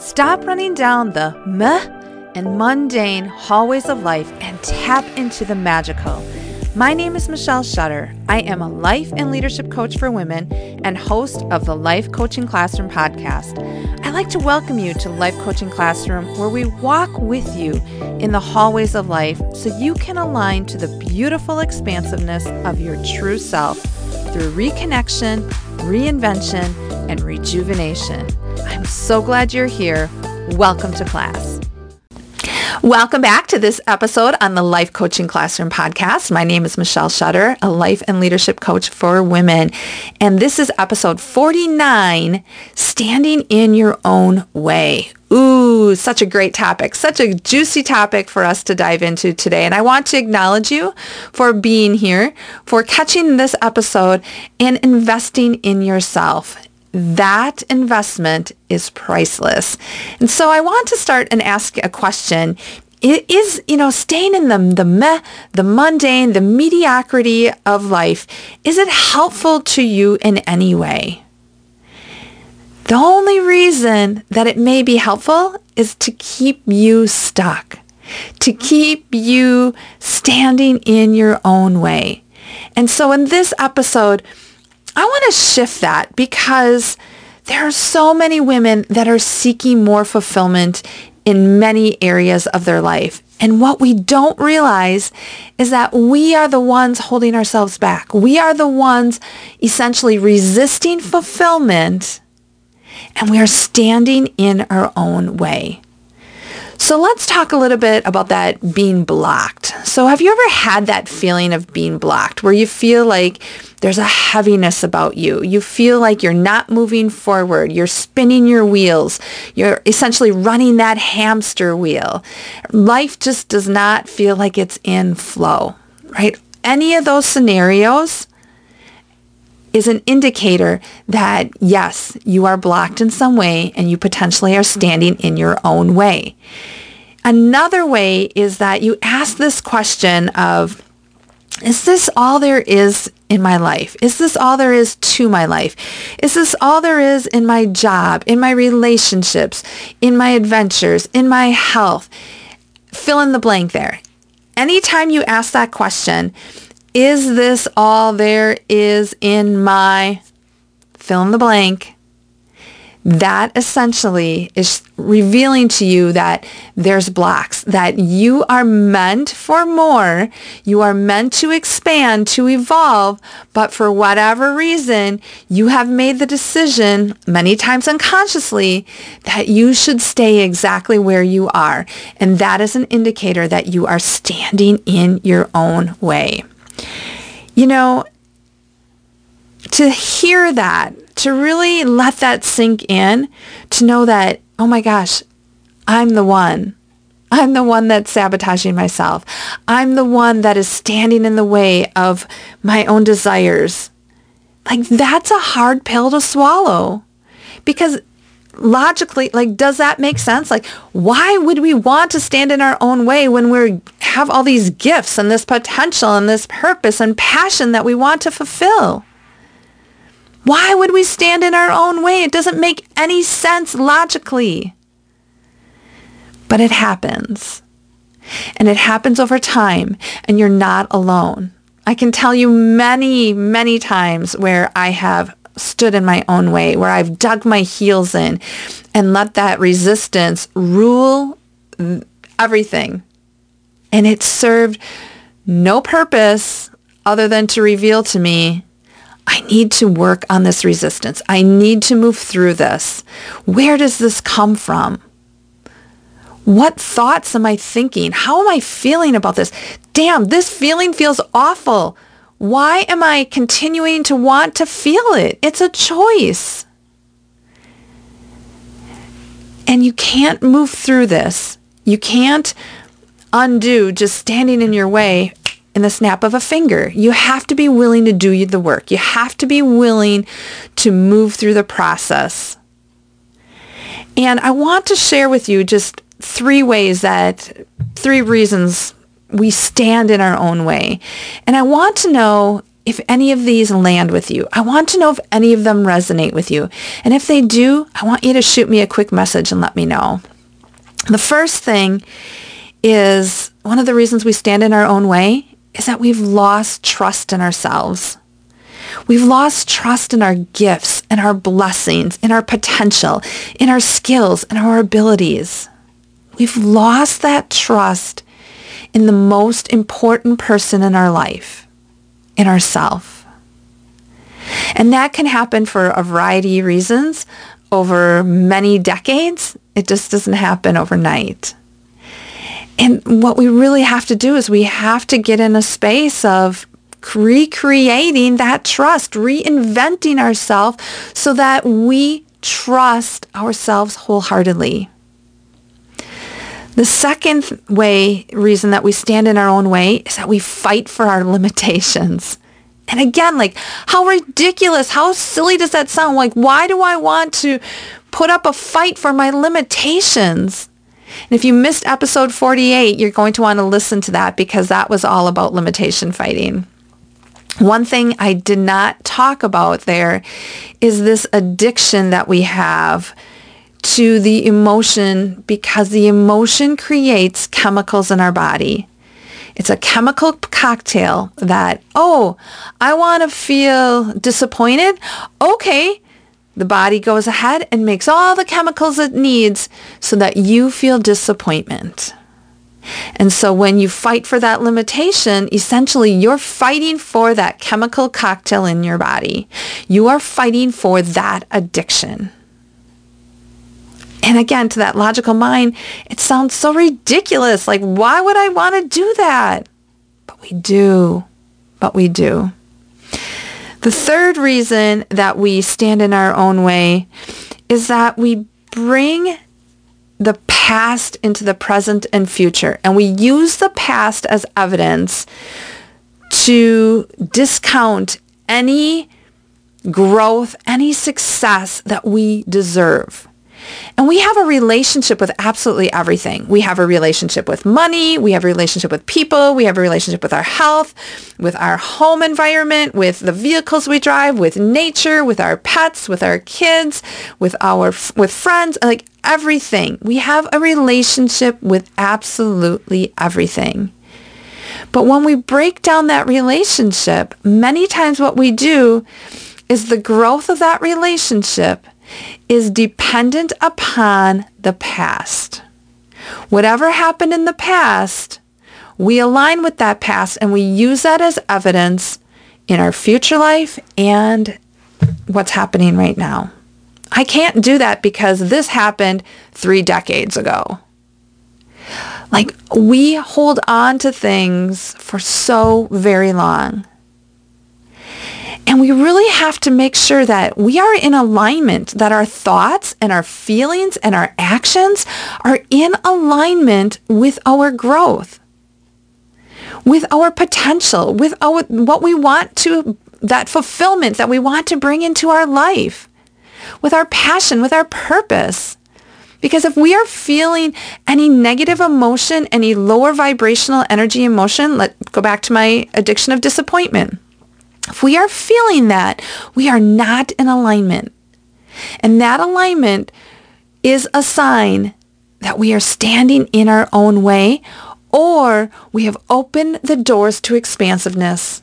Stop running down the meh and mundane hallways of life and tap into the magical. My name is Michelle Shutter. I am a life and leadership coach for women and host of the Life Coaching Classroom podcast. I'd like to welcome you to Life Coaching Classroom, where we walk with you in the hallways of life so you can align to the beautiful expansiveness of your true self through reconnection, reinvention, and rejuvenation. I'm so glad you're here. Welcome to class. Welcome back to this episode on the Life Coaching Classroom podcast. My name is Michelle Shutter, a life and leadership coach for women. And this is episode 49, Standing in Your Own Way. Ooh, such a great topic, such a juicy topic for us to dive into today. And I want to acknowledge you for being here, for catching this episode and investing in yourself that investment is priceless. And so I want to start and ask a question. It is, you know, staying in the, the meh, the mundane, the mediocrity of life, is it helpful to you in any way? The only reason that it may be helpful is to keep you stuck, to keep you standing in your own way. And so in this episode, I want to shift that because there are so many women that are seeking more fulfillment in many areas of their life. And what we don't realize is that we are the ones holding ourselves back. We are the ones essentially resisting fulfillment and we are standing in our own way. So let's talk a little bit about that being blocked. So have you ever had that feeling of being blocked where you feel like there's a heaviness about you? You feel like you're not moving forward. You're spinning your wheels. You're essentially running that hamster wheel. Life just does not feel like it's in flow, right? Any of those scenarios is an indicator that yes, you are blocked in some way and you potentially are standing in your own way. Another way is that you ask this question of, is this all there is in my life? Is this all there is to my life? Is this all there is in my job, in my relationships, in my adventures, in my health? Fill in the blank there. Anytime you ask that question, is this all there is in my fill in the blank? That essentially is revealing to you that there's blocks, that you are meant for more. You are meant to expand, to evolve, but for whatever reason, you have made the decision, many times unconsciously, that you should stay exactly where you are. And that is an indicator that you are standing in your own way. You know, to hear that, to really let that sink in, to know that, oh my gosh, I'm the one. I'm the one that's sabotaging myself. I'm the one that is standing in the way of my own desires. Like that's a hard pill to swallow because logically, like, does that make sense? Like, why would we want to stand in our own way when we have all these gifts and this potential and this purpose and passion that we want to fulfill? Why would we stand in our own way? It doesn't make any sense logically. But it happens. And it happens over time, and you're not alone. I can tell you many, many times where I have stood in my own way, where I've dug my heels in and let that resistance rule everything. And it served no purpose other than to reveal to me, I need to work on this resistance. I need to move through this. Where does this come from? What thoughts am I thinking? How am I feeling about this? Damn, this feeling feels awful. Why am I continuing to want to feel it? It's a choice. And you can't move through this. You can't undo just standing in your way in the snap of a finger. You have to be willing to do the work. You have to be willing to move through the process. And I want to share with you just three ways that, three reasons we stand in our own way. And I want to know if any of these land with you. I want to know if any of them resonate with you. And if they do, I want you to shoot me a quick message and let me know. The first thing is one of the reasons we stand in our own way is that we've lost trust in ourselves. We've lost trust in our gifts and our blessings, in our potential, in our skills and our abilities. We've lost that trust in the most important person in our life, in ourself. And that can happen for a variety of reasons over many decades. It just doesn't happen overnight. And what we really have to do is we have to get in a space of recreating that trust, reinventing ourselves so that we trust ourselves wholeheartedly. The second way, reason that we stand in our own way is that we fight for our limitations. And again, like how ridiculous, how silly does that sound? Like, why do I want to put up a fight for my limitations? And if you missed episode 48, you're going to want to listen to that because that was all about limitation fighting. One thing I did not talk about there is this addiction that we have to the emotion because the emotion creates chemicals in our body. It's a chemical cocktail that, oh, I want to feel disappointed. Okay, the body goes ahead and makes all the chemicals it needs so that you feel disappointment. And so when you fight for that limitation, essentially you're fighting for that chemical cocktail in your body. You are fighting for that addiction. And again, to that logical mind, it sounds so ridiculous. Like, why would I want to do that? But we do. But we do. The third reason that we stand in our own way is that we bring the past into the present and future. And we use the past as evidence to discount any growth, any success that we deserve. And we have a relationship with absolutely everything. We have a relationship with money. We have a relationship with people. We have a relationship with our health, with our home environment, with the vehicles we drive, with nature, with our pets, with our kids, with our, with friends, like everything. We have a relationship with absolutely everything. But when we break down that relationship, many times what we do is the growth of that relationship is dependent upon the past. Whatever happened in the past, we align with that past and we use that as evidence in our future life and what's happening right now. I can't do that because this happened three decades ago. Like we hold on to things for so very long. And we really have to make sure that we are in alignment, that our thoughts and our feelings and our actions are in alignment with our growth, with our potential, with our, what we want to, that fulfillment that we want to bring into our life, with our passion, with our purpose. Because if we are feeling any negative emotion, any lower vibrational energy emotion, let go back to my addiction of disappointment if we are feeling that, we are not in alignment. And that alignment is a sign that we are standing in our own way or we have opened the doors to expansiveness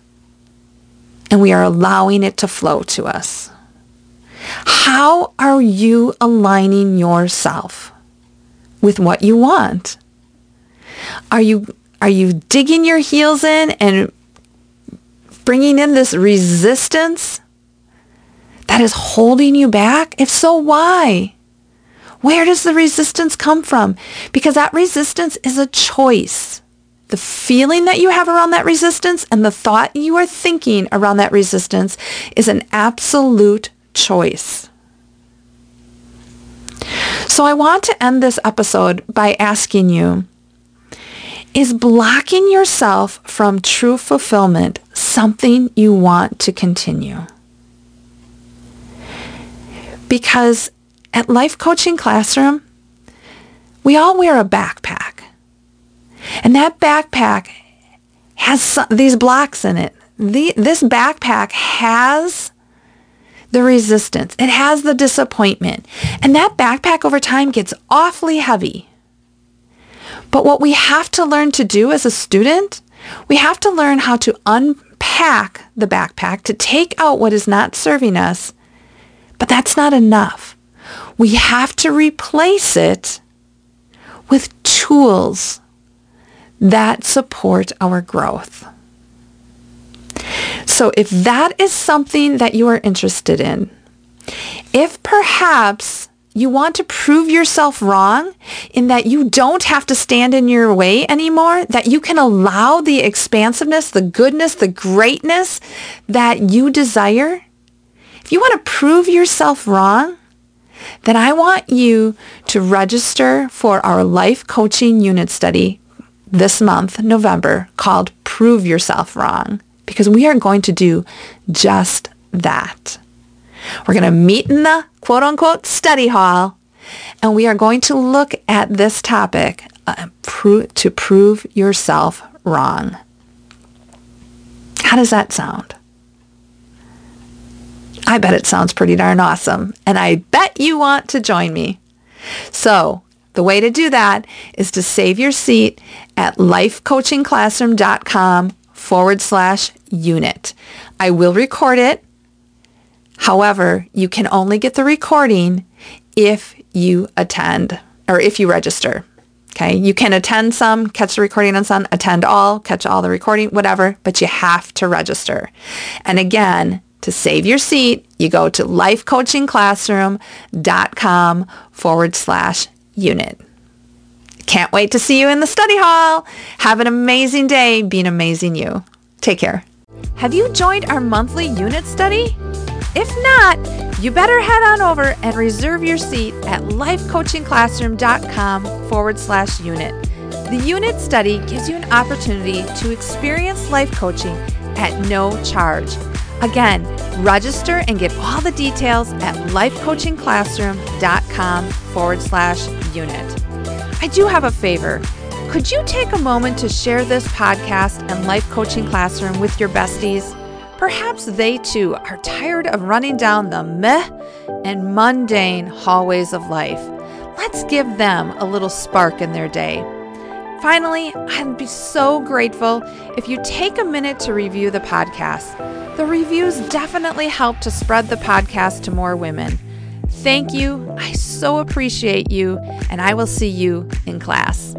and we are allowing it to flow to us. How are you aligning yourself with what you want? Are you are you digging your heels in and bringing in this resistance that is holding you back? If so, why? Where does the resistance come from? Because that resistance is a choice. The feeling that you have around that resistance and the thought you are thinking around that resistance is an absolute choice. So I want to end this episode by asking you, is blocking yourself from true fulfillment something you want to continue? Because at Life Coaching Classroom, we all wear a backpack. And that backpack has some, these blocks in it the, this backpack has the resistance, it has the disappointment. And that backpack over time gets awfully heavy. But what we have to learn to do as a student, we have to learn how to unpack the backpack, to take out what is not serving us. But that's not enough. We have to replace it with tools that support our growth. So if that is something that you are interested in, if perhaps you want to prove yourself wrong in that you don't have to stand in your way anymore, that you can allow the expansiveness, the goodness, the greatness that you desire, if you want to prove yourself wrong, then I want you to register for our life coaching unit study this month, November, called Prove Yourself Wrong, because we are going to do just that. We're going to meet in the quote unquote study hall and we are going to look at this topic uh, pro- to prove yourself wrong. How does that sound? I bet it sounds pretty darn awesome. And I bet you want to join me. So the way to do that is to save your seat at lifecoachingclassroom.com forward slash unit. I will record it. However, you can only get the recording if you attend or if you register. Okay. You can attend some, catch the recording on some, attend all, catch all the recording, whatever, but you have to register. And again, to save your seat, you go to lifecoachingclassroom.com forward slash unit. Can't wait to see you in the study hall. Have an amazing day Be an amazing you. Take care. Have you joined our monthly unit study? If not, you better head on over and reserve your seat at lifecoachingclassroom.com forward slash unit. The unit study gives you an opportunity to experience life coaching at no charge. Again, register and get all the details at lifecoachingclassroom.com forward slash unit. I do have a favor. Could you take a moment to share this podcast and Life Coaching Classroom with your besties? Perhaps they too are tired of running down the meh and mundane hallways of life. Let's give them a little spark in their day. Finally, I'd be so grateful if you take a minute to review the podcast. The reviews definitely help to spread the podcast to more women. Thank you. I so appreciate you, and I will see you in class.